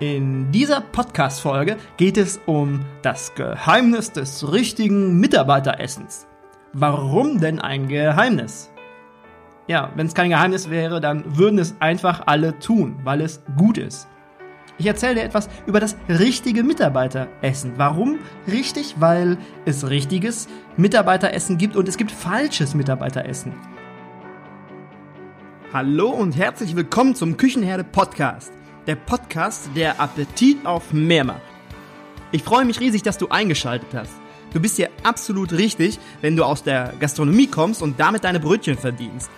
In dieser Podcast-Folge geht es um das Geheimnis des richtigen Mitarbeiteressens. Warum denn ein Geheimnis? Ja, wenn es kein Geheimnis wäre, dann würden es einfach alle tun, weil es gut ist. Ich erzähle dir etwas über das richtige Mitarbeiteressen. Warum richtig? Weil es richtiges Mitarbeiteressen gibt und es gibt falsches Mitarbeiteressen. Hallo und herzlich willkommen zum Küchenherde Podcast der Podcast, der Appetit auf mehr macht. Ich freue mich riesig, dass du eingeschaltet hast. Du bist hier absolut richtig, wenn du aus der Gastronomie kommst und damit deine Brötchen verdienst.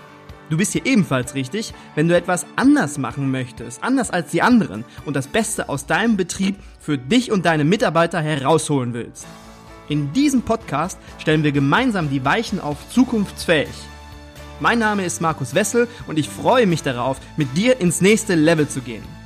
Du bist hier ebenfalls richtig, wenn du etwas anders machen möchtest, anders als die anderen und das Beste aus deinem Betrieb für dich und deine Mitarbeiter herausholen willst. In diesem Podcast stellen wir gemeinsam die Weichen auf zukunftsfähig. Mein Name ist Markus Wessel und ich freue mich darauf, mit dir ins nächste Level zu gehen.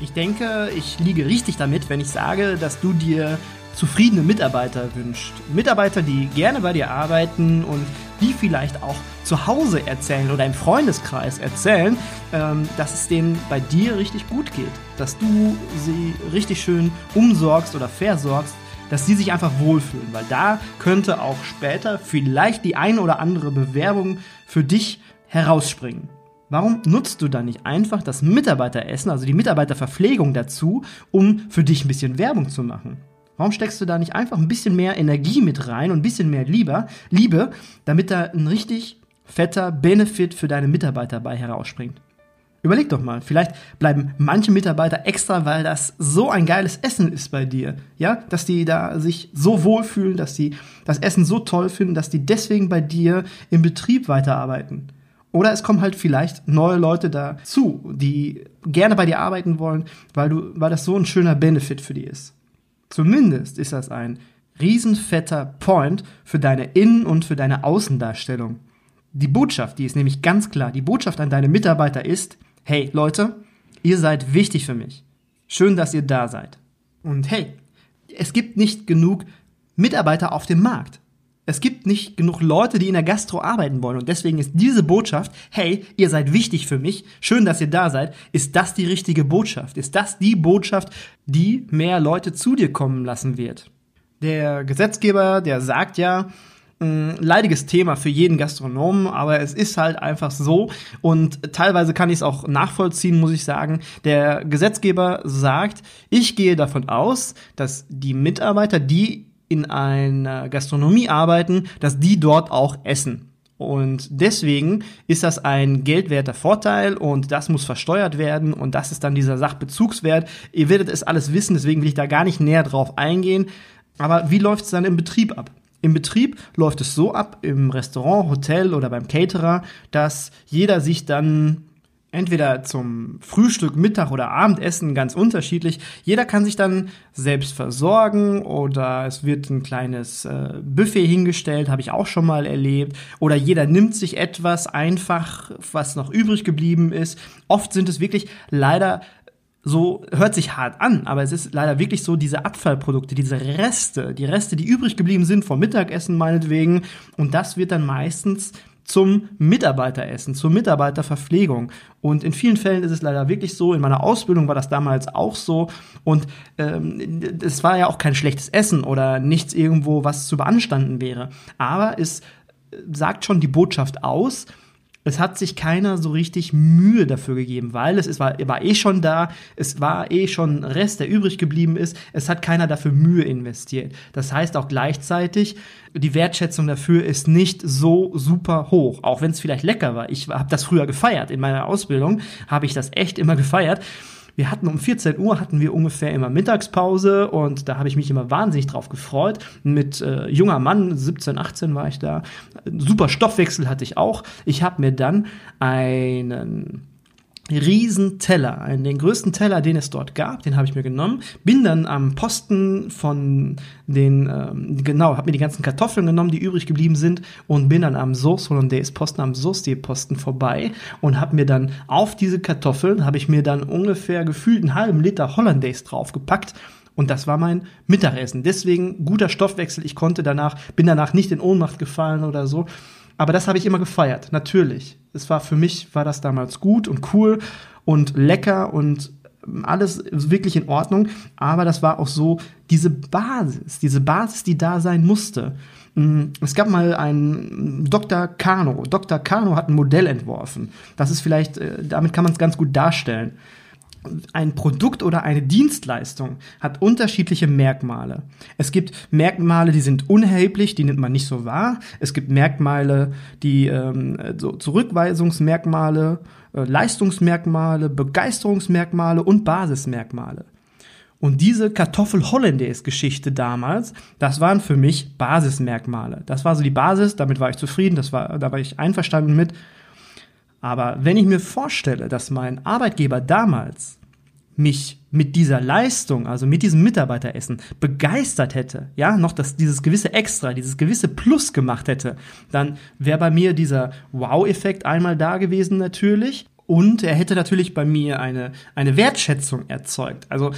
Ich denke, ich liege richtig damit, wenn ich sage, dass du dir zufriedene Mitarbeiter wünscht. Mitarbeiter, die gerne bei dir arbeiten und die vielleicht auch zu Hause erzählen oder im Freundeskreis erzählen, ähm, dass es denen bei dir richtig gut geht. Dass du sie richtig schön umsorgst oder versorgst, dass sie sich einfach wohlfühlen. Weil da könnte auch später vielleicht die ein oder andere Bewerbung für dich herausspringen. Warum nutzt du dann nicht einfach das Mitarbeiteressen, also die Mitarbeiterverpflegung dazu, um für dich ein bisschen Werbung zu machen? Warum steckst du da nicht einfach ein bisschen mehr Energie mit rein und ein bisschen mehr Lieber, Liebe, damit da ein richtig fetter Benefit für deine Mitarbeiter bei herausspringt? Überleg doch mal, vielleicht bleiben manche Mitarbeiter extra, weil das so ein geiles Essen ist bei dir, ja, dass die da sich so wohlfühlen, dass die das Essen so toll finden, dass die deswegen bei dir im Betrieb weiterarbeiten. Oder es kommen halt vielleicht neue Leute dazu, die gerne bei dir arbeiten wollen, weil du, weil das so ein schöner Benefit für die ist. Zumindest ist das ein riesenfetter Point für deine Innen- und für deine Außendarstellung. Die Botschaft, die ist nämlich ganz klar. Die Botschaft an deine Mitarbeiter ist, hey Leute, ihr seid wichtig für mich. Schön, dass ihr da seid. Und hey, es gibt nicht genug Mitarbeiter auf dem Markt. Es gibt nicht genug Leute, die in der Gastro arbeiten wollen. Und deswegen ist diese Botschaft, hey, ihr seid wichtig für mich, schön, dass ihr da seid, ist das die richtige Botschaft? Ist das die Botschaft, die mehr Leute zu dir kommen lassen wird? Der Gesetzgeber, der sagt ja, ein leidiges Thema für jeden Gastronomen, aber es ist halt einfach so und teilweise kann ich es auch nachvollziehen, muss ich sagen. Der Gesetzgeber sagt, ich gehe davon aus, dass die Mitarbeiter, die in einer Gastronomie arbeiten, dass die dort auch essen. Und deswegen ist das ein geldwerter Vorteil und das muss versteuert werden und das ist dann dieser Sachbezugswert. Ihr werdet es alles wissen, deswegen will ich da gar nicht näher drauf eingehen. Aber wie läuft es dann im Betrieb ab? Im Betrieb läuft es so ab, im Restaurant, Hotel oder beim Caterer, dass jeder sich dann entweder zum Frühstück, Mittag oder Abendessen, ganz unterschiedlich. Jeder kann sich dann selbst versorgen oder es wird ein kleines äh, Buffet hingestellt, habe ich auch schon mal erlebt. Oder jeder nimmt sich etwas einfach, was noch übrig geblieben ist. Oft sind es wirklich leider so hört sich hart an, aber es ist leider wirklich so, diese Abfallprodukte, diese Reste, die Reste, die übrig geblieben sind vom Mittagessen meinetwegen, und das wird dann meistens zum Mitarbeiteressen, zur Mitarbeiterverpflegung. Und in vielen Fällen ist es leider wirklich so, in meiner Ausbildung war das damals auch so. Und ähm, es war ja auch kein schlechtes Essen oder nichts irgendwo, was zu beanstanden wäre. Aber es sagt schon die Botschaft aus, es hat sich keiner so richtig Mühe dafür gegeben, weil es, es war, war eh schon da, es war eh schon Rest, der übrig geblieben ist. Es hat keiner dafür Mühe investiert. Das heißt auch gleichzeitig, die Wertschätzung dafür ist nicht so super hoch, auch wenn es vielleicht lecker war. Ich habe das früher gefeiert. In meiner Ausbildung habe ich das echt immer gefeiert wir hatten um 14 Uhr hatten wir ungefähr immer Mittagspause und da habe ich mich immer wahnsinnig drauf gefreut. Mit äh, junger Mann, 17, 18 war ich da. Super Stoffwechsel hatte ich auch. Ich habe mir dann einen riesen Teller, den größten Teller, den es dort gab, den habe ich mir genommen, bin dann am Posten von den, ähm, genau, habe mir die ganzen Kartoffeln genommen, die übrig geblieben sind und bin dann am Sauce Hollandaise Posten, am Sauce Posten vorbei und habe mir dann auf diese Kartoffeln, habe ich mir dann ungefähr gefühlt einen halben Liter Hollandaise draufgepackt und das war mein Mittagessen. Deswegen guter Stoffwechsel. Ich konnte danach, bin danach nicht in Ohnmacht gefallen oder so. Aber das habe ich immer gefeiert, natürlich. Es war für mich, war das damals gut und cool und lecker und alles wirklich in Ordnung, aber das war auch so diese Basis, diese Basis, die da sein musste. Mm, es gab mal einen Dr. Kano. Dr. Kano hat ein Modell entworfen. Das ist vielleicht, äh, damit kann man es ganz gut darstellen. Ein Produkt oder eine Dienstleistung hat unterschiedliche Merkmale. Es gibt Merkmale, die sind unerheblich, die nimmt man nicht so wahr. Es gibt Merkmale, die ähm, so Zurückweisungsmerkmale, äh, Leistungsmerkmale, Begeisterungsmerkmale und Basismerkmale. Und diese Kartoffel-Hollandaise-Geschichte damals, das waren für mich Basismerkmale. Das war so die Basis, damit war ich zufrieden, das war, da war ich einverstanden mit. Aber wenn ich mir vorstelle, dass mein Arbeitgeber damals mich mit dieser Leistung, also mit diesem Mitarbeiteressen begeistert hätte, ja, noch das, dieses gewisse Extra, dieses gewisse Plus gemacht hätte, dann wäre bei mir dieser Wow-Effekt einmal da gewesen natürlich. Und er hätte natürlich bei mir eine, eine Wertschätzung erzeugt. Also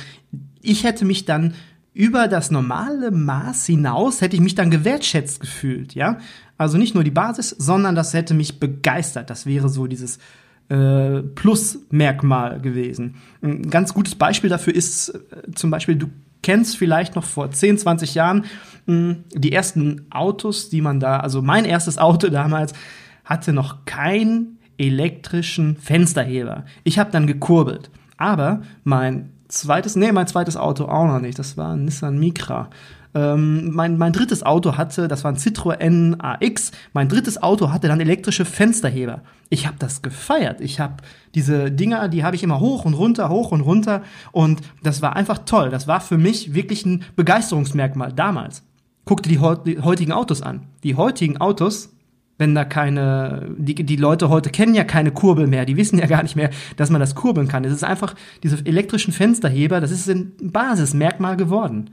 ich hätte mich dann über das normale Maß hinaus hätte ich mich dann gewertschätzt gefühlt, ja. Also nicht nur die Basis, sondern das hätte mich begeistert. Das wäre so dieses äh, Plus-Merkmal gewesen. Ein ganz gutes Beispiel dafür ist äh, zum Beispiel, du kennst vielleicht noch vor 10, 20 Jahren mh, hm, die ersten Autos, die man da, also mein erstes Auto damals hatte noch keinen elektrischen Fensterheber. Ich habe dann gekurbelt. Aber mein zweites, nee, mein zweites Auto auch noch nicht. Das war ein Nissan Micra. Ähm, mein, mein drittes Auto hatte, das war ein Citroën AX, mein drittes Auto hatte dann elektrische Fensterheber. Ich habe das gefeiert. Ich habe diese Dinger, die habe ich immer hoch und runter, hoch und runter. Und das war einfach toll. Das war für mich wirklich ein Begeisterungsmerkmal damals. Guck dir die, die heutigen Autos an. Die heutigen Autos wenn da keine, die, die Leute heute kennen ja keine Kurbel mehr, die wissen ja gar nicht mehr, dass man das kurbeln kann. Es ist einfach diese elektrischen Fensterheber, das ist ein Basismerkmal geworden.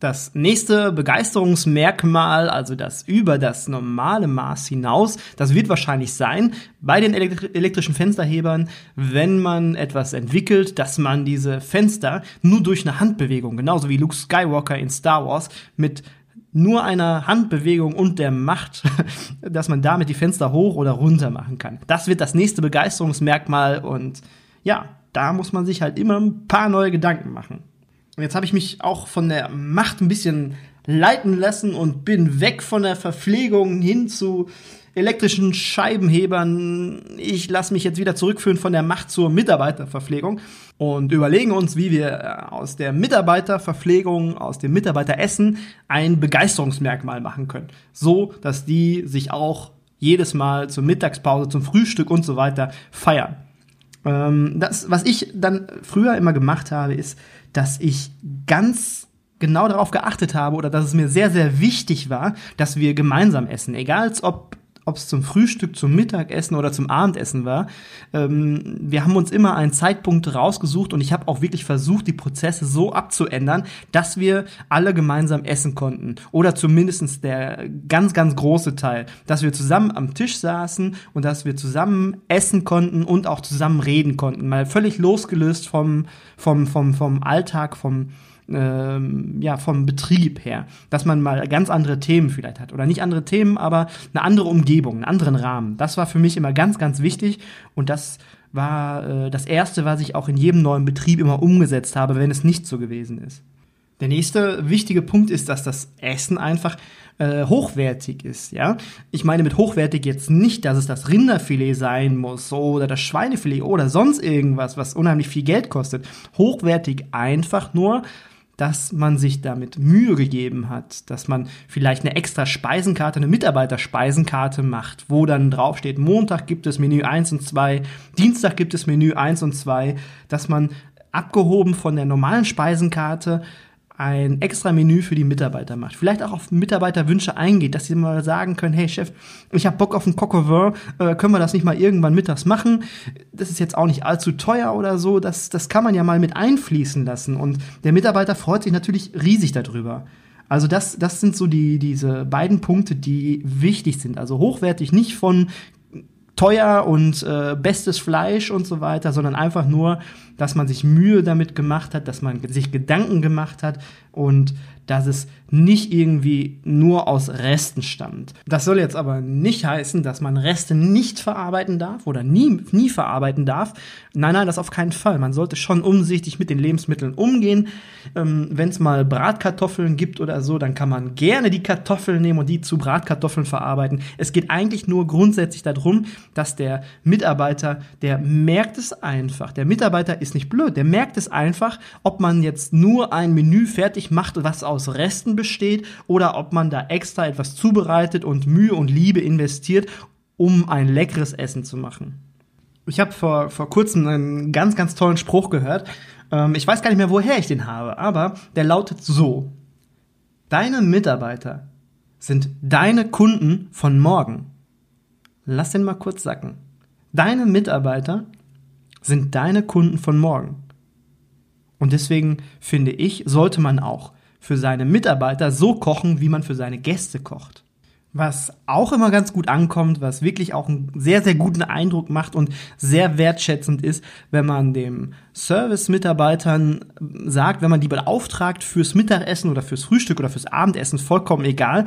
Das nächste Begeisterungsmerkmal, also das über das normale Maß hinaus, das wird wahrscheinlich sein bei den elektrischen Fensterhebern, wenn man etwas entwickelt, dass man diese Fenster nur durch eine Handbewegung, genauso wie Luke Skywalker in Star Wars, mit nur einer Handbewegung und der Macht, dass man damit die Fenster hoch oder runter machen kann. Das wird das nächste Begeisterungsmerkmal und ja, da muss man sich halt immer ein paar neue Gedanken machen. Und jetzt habe ich mich auch von der Macht ein bisschen leiten lassen und bin weg von der Verpflegung hin zu elektrischen Scheibenhebern. Ich lasse mich jetzt wieder zurückführen von der Macht zur Mitarbeiterverpflegung und überlegen uns, wie wir äh, aus der Mitarbeiterverpflegung, aus dem Mitarbeiteressen ein Begeisterungsmerkmal machen können. So, dass die sich auch jedes Mal zur Mittagspause, zum Frühstück und so weiter feiern. Ähm, das, was ich dann früher immer gemacht habe, ist, dass ich ganz genau darauf geachtet habe oder dass es mir sehr, sehr wichtig war, dass wir gemeinsam essen. Egal ob ob es zum Frühstück, zum Mittagessen oder zum Abendessen war. Ähm, wir haben uns immer einen Zeitpunkt rausgesucht und ich habe auch wirklich versucht, die Prozesse so abzuändern, dass wir alle gemeinsam essen konnten. Oder zumindestens der ganz, ganz große Teil, dass wir zusammen am Tisch saßen und dass wir zusammen essen konnten und auch zusammen reden konnten. Mal völlig losgelöst vom, vom, vom, vom Alltag, vom, ähm, ja, vom Betrieb her, dass man mal ganz andere Themen vielleicht hat. Oder nicht andere Themen, aber eine andere Umgebung, einen anderen Rahmen. Das war für mich immer ganz, ganz wichtig und das war äh, das Erste, was ich auch in jedem neuen Betrieb immer umgesetzt habe, wenn es nicht so gewesen ist. Der nächste wichtige Punkt ist, dass das Essen einfach äh, hochwertig ist, ja. Ich meine mit hochwertig jetzt nicht, dass es das Rinderfilet sein muss oder das Schweinefilet oder sonst irgendwas, was unheimlich viel Geld kostet. Hochwertig einfach nur, dass man sich damit Mühe gegeben hat, dass man vielleicht eine extra Speisenkarte, eine Mitarbeiterspeisenkarte macht, wo dann draufsteht, Montag gibt es Menü 1 und 2, Dienstag gibt es Menü 1 und 2, dass man abgehoben von der normalen Speisenkarte ein extra Menü für die Mitarbeiter macht. Vielleicht auch auf Mitarbeiterwünsche eingeht, dass sie mal sagen können, hey Chef, ich habe Bock auf ein Coq au vin, äh, können wir das nicht mal irgendwann mittags machen? Das ist jetzt auch nicht allzu teuer oder so, das, das kann man ja mal mit einfließen lassen. Und der Mitarbeiter freut sich natürlich riesig darüber. Also das, das sind so die, diese beiden Punkte, die wichtig sind. Also hochwertig nicht von teuer und äh, bestes Fleisch und so weiter, sondern einfach nur, dass man sich Mühe damit gemacht hat, dass man sich Gedanken gemacht hat und dass es nicht irgendwie nur aus Resten stammt. Das soll jetzt aber nicht heißen, dass man Reste nicht verarbeiten darf oder nie, nie verarbeiten darf. Nein, nein, das auf keinen Fall. Man sollte schon umsichtig mit den Lebensmitteln umgehen. Ähm, Wenn es mal Bratkartoffeln gibt oder so, dann kann man gerne die Kartoffeln nehmen und die zu Bratkartoffeln verarbeiten. Es geht eigentlich nur grundsätzlich darum, dass der Mitarbeiter, der merkt es einfach. Der Mitarbeiter ist nicht blöd, der merkt es einfach, ob man jetzt nur ein Menü fertig macht, was aus Resten besteht oder ob man da extra etwas zubereitet und Mühe und Liebe investiert, um ein leckeres Essen zu machen. Ich habe vor, vor kurzem einen ganz, ganz tollen Spruch gehört. Ähm, ich weiß gar nicht mehr, woher ich den habe, aber der lautet so. Deine Mitarbeiter sind deine Kunden von morgen. Lass den mal kurz sacken. Deine Mitarbeiter sind deine Kunden von morgen. Und deswegen finde ich, sollte man auch für seine Mitarbeiter so kochen, wie man für seine Gäste kocht. Was auch immer ganz gut ankommt, was wirklich auch einen sehr, sehr guten Eindruck macht und sehr wertschätzend ist, wenn man dem Service-Mitarbeitern sagt, wenn man die beauftragt fürs Mittagessen oder fürs Frühstück oder fürs Abendessen, vollkommen egal,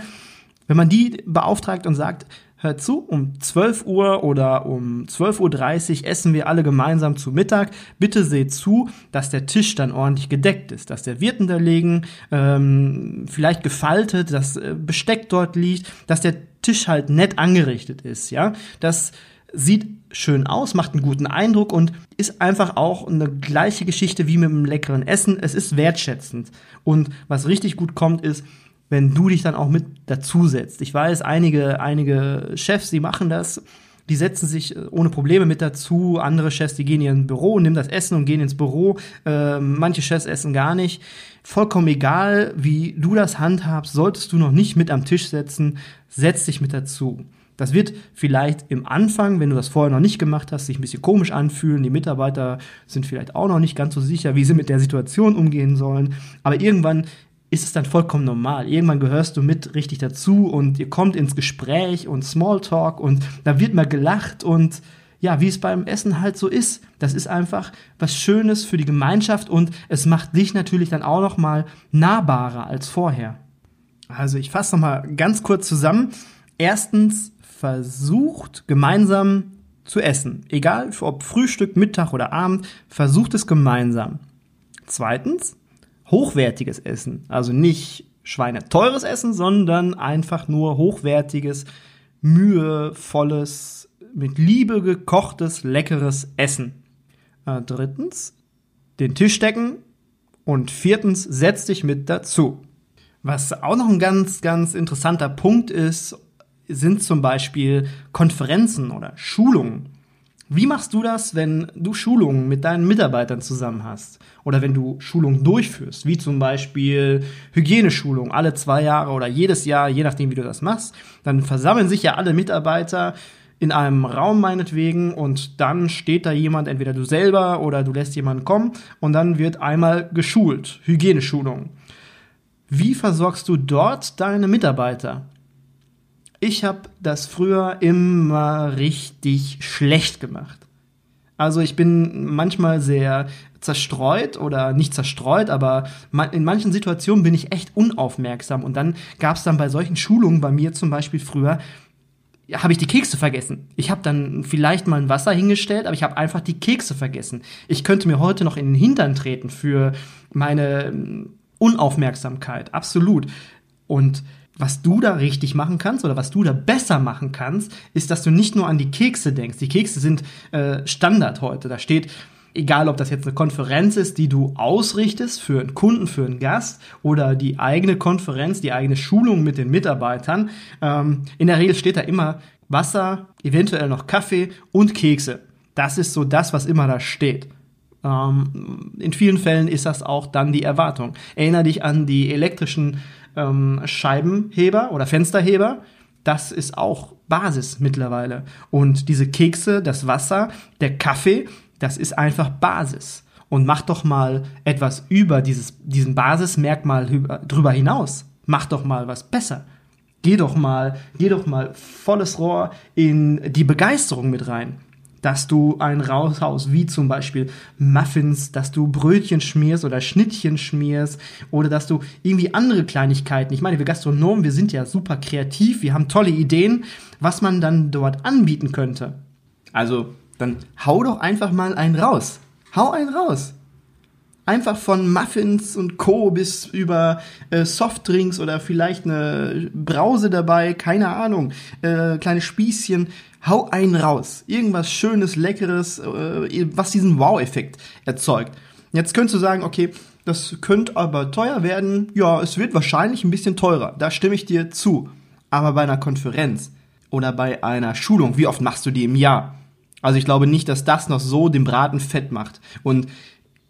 wenn man die beauftragt und sagt, hört zu, um 12 Uhr oder um 12.30 Uhr essen wir alle gemeinsam zu Mittag. Bitte seht zu, dass der Tisch dann ordentlich gedeckt ist, dass der Wirt hinterlegen, ähm, vielleicht gefaltet, dass äh, Besteck dort liegt, dass der Tisch halt nett angerichtet ist, ja. Das sieht schön aus, macht einen guten Eindruck und ist einfach auch eine gleiche Geschichte wie mit einem leckeren Essen. Es ist wertschätzend. Und was richtig gut kommt, ist, wenn du dich dann auch mit dazusetzt. Ich weiß, einige, einige Chefs, die machen das, die setzen sich äh, ohne Probleme mit dazu. Andere Chefs, die gehen in ihr Büro, nehmen das Essen und gehen ins Büro. Äh, manche Chefs essen gar nicht. Vollkommen egal, wie du das handhabst, solltest du noch nicht mit am Tisch setzen, setz dich mit dazu. Das wird vielleicht im Anfang, wenn du das vorher noch nicht gemacht hast, sich ein bisschen komisch anfühlen. Die Mitarbeiter sind vielleicht auch noch nicht ganz so sicher, wie sie mit der Situation umgehen sollen. Aber irgendwann ist es dann vollkommen normal. Irgendwann gehörst du mit richtig dazu und ihr kommt ins Gespräch und Smalltalk und da wird mal gelacht und ja, wie es beim Essen halt so ist. Das ist einfach was Schönes für die Gemeinschaft und es macht dich natürlich dann auch noch mal nahbarer als vorher. Also ich fasse noch mal ganz kurz zusammen. Erstens versucht gemeinsam zu essen, egal ob Frühstück, Mittag oder Abend, versucht es gemeinsam. Zweitens hochwertiges Essen. Also nicht schweineteures Essen, sondern einfach nur hochwertiges, mühevolles, mit Liebe gekochtes, leckeres Essen. Äh, drittens, den Tisch decken. Und viertens, setz dich mit dazu. Was auch noch ein ganz, ganz interessanter Punkt ist, sind zum Beispiel Konferenzen oder Schulungen. Wie machst du das, wenn du Schulungen mit deinen Mitarbeitern zusammen hast? Oder wenn du Schulungen durchführst, wie zum Beispiel Hygieneschulung alle zwei Jahre oder jedes Jahr, je nachdem, wie du das machst, dann versammeln sich ja alle Mitarbeiter in einem Raum meinetwegen und dann steht da jemand, entweder du selber oder du lässt jemanden kommen und dann wird einmal geschult, Hygieneschulung. Wie versorgst du dort deine Mitarbeiter? Ich habe das früher immer richtig schlecht gemacht. Also ich bin manchmal sehr zerstreut oder nicht zerstreut, aber in manchen Situationen bin ich echt unaufmerksam. Und dann gab es dann bei solchen Schulungen bei mir zum Beispiel früher, habe ich die Kekse vergessen. Ich habe dann vielleicht mal ein Wasser hingestellt, aber ich habe einfach die Kekse vergessen. Ich könnte mir heute noch in den Hintern treten für meine ähm, Unaufmerksamkeit, absolut. Und was du da richtig machen kannst oder was du da besser machen kannst, ist, dass du nicht nur an die Kekse denkst. Die Kekse sind äh, Standard heute. Da steht, egal ob das jetzt eine Konferenz ist, die du ausrichtest für einen Kunden, für einen Gast oder die eigene Konferenz, die eigene Schulung mit den Mitarbeitern. Ähm, in der Regel steht da immer Wasser, eventuell noch Kaffee und Kekse. Das ist so das, was immer da steht. Ähm, in vielen Fällen ist das auch dann die Erwartung. Erinner dich an die elektrischen ähm, Scheibenheber oder Fensterheber. Das ist auch Basis mittlerweile. Und diese Kekse, das Wasser, der Kaffee, das ist einfach Basis. Und mach doch mal etwas über dieses, diesen Basismerkmal drüber hinaus. Mach doch mal was besser. Geh doch mal, geh doch mal volles Rohr in die Begeisterung mit rein. Dass du einen raushaust, wie zum Beispiel Muffins, dass du Brötchen schmierst oder Schnittchen schmierst oder dass du irgendwie andere Kleinigkeiten. Ich meine, wir Gastronomen, wir sind ja super kreativ, wir haben tolle Ideen, was man dann dort anbieten könnte. Also, dann hau doch einfach mal einen raus. Hau einen raus. Einfach von Muffins und Co. bis über äh, Softdrinks oder vielleicht eine Brause dabei, keine Ahnung, äh, kleine Spießchen. Hau einen raus. Irgendwas Schönes, Leckeres, äh, was diesen Wow-Effekt erzeugt. Jetzt könntest du sagen, okay, das könnte aber teuer werden. Ja, es wird wahrscheinlich ein bisschen teurer. Da stimme ich dir zu. Aber bei einer Konferenz oder bei einer Schulung, wie oft machst du die im Jahr? Also ich glaube nicht, dass das noch so den Braten fett macht. Und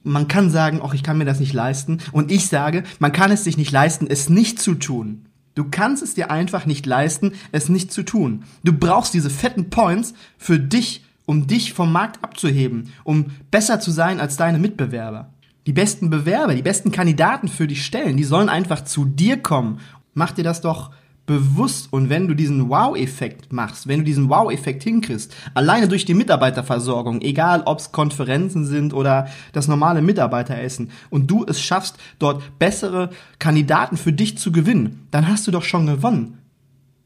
man kann sagen, ach, ich kann mir das nicht leisten. Und ich sage, man kann es sich nicht leisten, es nicht zu tun. Du kannst es dir einfach nicht leisten, es nicht zu tun. Du brauchst diese fetten Points für dich, um dich vom Markt abzuheben, um besser zu sein als deine Mitbewerber. Die besten Bewerber, die besten Kandidaten für die Stellen, die sollen einfach zu dir kommen. Mach dir das doch bewusst und wenn du diesen Wow-Effekt machst, wenn du diesen Wow-Effekt hinkriegst, alleine durch die Mitarbeiterversorgung, egal ob es Konferenzen sind oder das normale Mitarbeiteressen und du es schaffst, dort bessere Kandidaten für dich zu gewinnen, dann hast du doch schon gewonnen.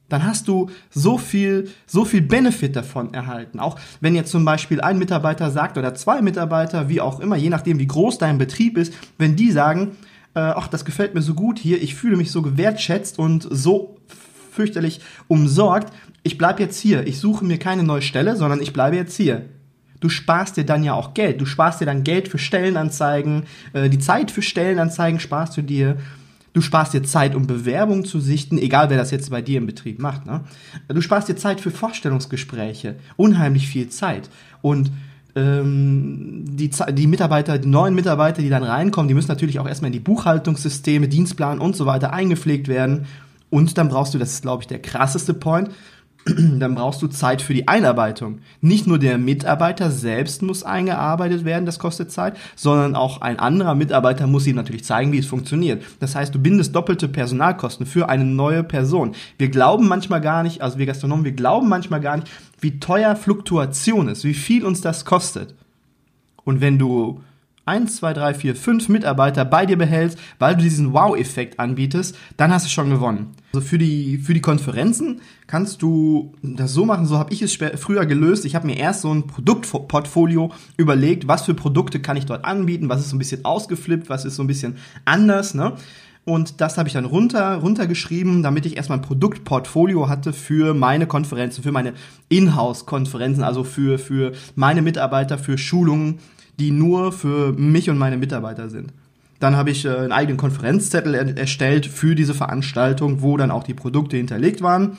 Dann hast du so viel, so viel Benefit davon erhalten. Auch wenn jetzt zum Beispiel ein Mitarbeiter sagt oder zwei Mitarbeiter, wie auch immer, je nachdem wie groß dein Betrieb ist, wenn die sagen, ach, das gefällt mir so gut hier, ich fühle mich so gewertschätzt und so fürchterlich umsorgt, ich bleibe jetzt hier, ich suche mir keine neue Stelle, sondern ich bleibe jetzt hier. Du sparst dir dann ja auch Geld. Du sparst dir dann Geld für Stellenanzeigen, äh, die Zeit für Stellenanzeigen sparst du dir. Du sparst dir Zeit, um Bewerbungen zu sichten, egal wer das jetzt bei dir im Betrieb macht. Ne? Du sparst dir Zeit für Vorstellungsgespräche, unheimlich viel Zeit. Und ähm, die, die Mitarbeiter, die neuen Mitarbeiter, die dann reinkommen, die müssen natürlich auch erstmal in die Buchhaltungssysteme, Dienstplan und so weiter eingepflegt werden. Und dann brauchst du, das ist glaube ich der krasseste Point, dann brauchst du Zeit für die Einarbeitung. Nicht nur der Mitarbeiter selbst muss eingearbeitet werden, das kostet Zeit, sondern auch ein anderer Mitarbeiter muss ihm natürlich zeigen, wie es funktioniert. Das heißt, du bindest doppelte Personalkosten für eine neue Person. Wir glauben manchmal gar nicht, also wir Gastronomen, wir glauben manchmal gar nicht, wie teuer Fluktuation ist, wie viel uns das kostet. Und wenn du 1, 2, 3, 4, 5 Mitarbeiter bei dir behältst, weil du diesen Wow-Effekt anbietest, dann hast du schon gewonnen. Also für die, für die Konferenzen kannst du das so machen, so habe ich es früher gelöst. Ich habe mir erst so ein Produktportfolio überlegt, was für Produkte kann ich dort anbieten, was ist so ein bisschen ausgeflippt, was ist so ein bisschen anders, ne? Und das habe ich dann runter, runtergeschrieben, damit ich erstmal ein Produktportfolio hatte für meine Konferenzen, für meine Inhouse-Konferenzen, also für, für meine Mitarbeiter, für Schulungen, die nur für mich und meine Mitarbeiter sind. Dann habe ich äh, einen eigenen Konferenzzettel er erstellt für diese Veranstaltung, wo dann auch die Produkte hinterlegt waren.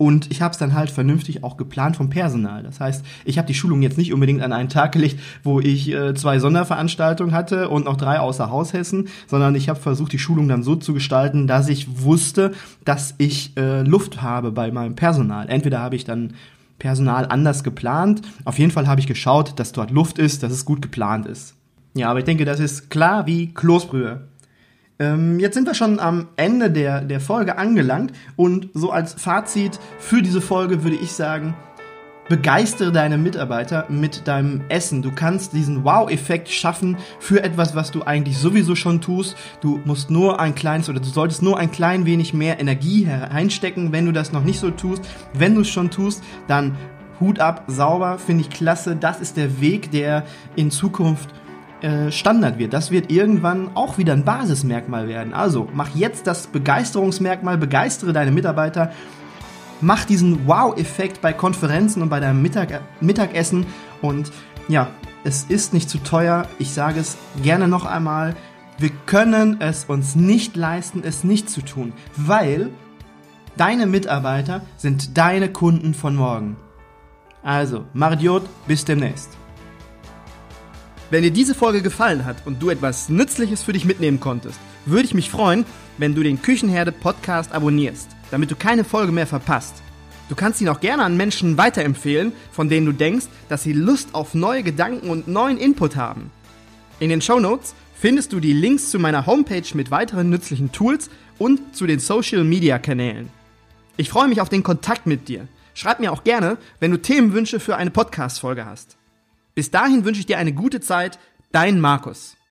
Und ich habe es dann halt vernünftig auch geplant vom Personal. Das heißt, ich habe die Schulung jetzt nicht unbedingt an einen Tag gelegt, wo ich äh, zwei Sonderveranstaltungen hatte und noch drei außer Haushässen, sondern ich habe versucht, die Schulung dann so zu gestalten, dass ich wusste, dass ich äh, Luft habe bei meinem Personal. Entweder habe ich dann Personal anders geplant. Auf jeden Fall habe ich geschaut, dass dort Luft ist, dass es gut geplant ist. Ja, aber ich denke, das ist klar wie Kloßbrühe. Ähm, jetzt sind wir schon am Ende der, der Folge angelangt und so als Fazit für diese Folge würde ich sagen, Begeistere deine Mitarbeiter mit deinem Essen. Du kannst diesen Wow-Effekt schaffen für etwas, was du eigentlich sowieso schon tust. Du musst nur ein kleines oder du solltest nur ein klein wenig mehr Energie hereinstecken, wenn du das noch nicht so tust. Wenn du es schon tust, dann Hut ab, sauber, finde ich klasse. Das ist der Weg, der in Zukunft äh, Standard wird. Das wird irgendwann auch wieder ein Basismerkmal werden. Also mach jetzt das Begeisterungsmerkmal, begeistere deine Mitarbeiter mach diesen Wow-Effekt bei Konferenzen und bei deinem Mittag Mittagessen. Und ja, es ist nicht zu teuer. Ich sage es gerne noch einmal. Wir können es uns nicht leisten, es nicht zu tun, weil deine Mitarbeiter sind deine Kunden von morgen. Also, Mardiot, bis demnächst. Wenn dir diese Folge gefallen hat und du etwas Nützliches für dich mitnehmen konntest, würde ich mich freuen, wenn du den Küchenherde Podcast abonnierst damit du keine Folge mehr verpasst. Du kannst ihn auch gerne an Menschen weiterempfehlen, von denen du denkst, dass sie Lust auf neue Gedanken und neuen Input haben. In den Show Notes findest du die Links zu meiner Homepage mit weiteren nützlichen Tools und zu den Social Media Kanälen. Ich freue mich auf den Kontakt mit dir. Schreib mir auch gerne, wenn du Themenwünsche für eine Podcast-Folge hast. Bis dahin wünsche ich dir eine gute Zeit, dein Markus.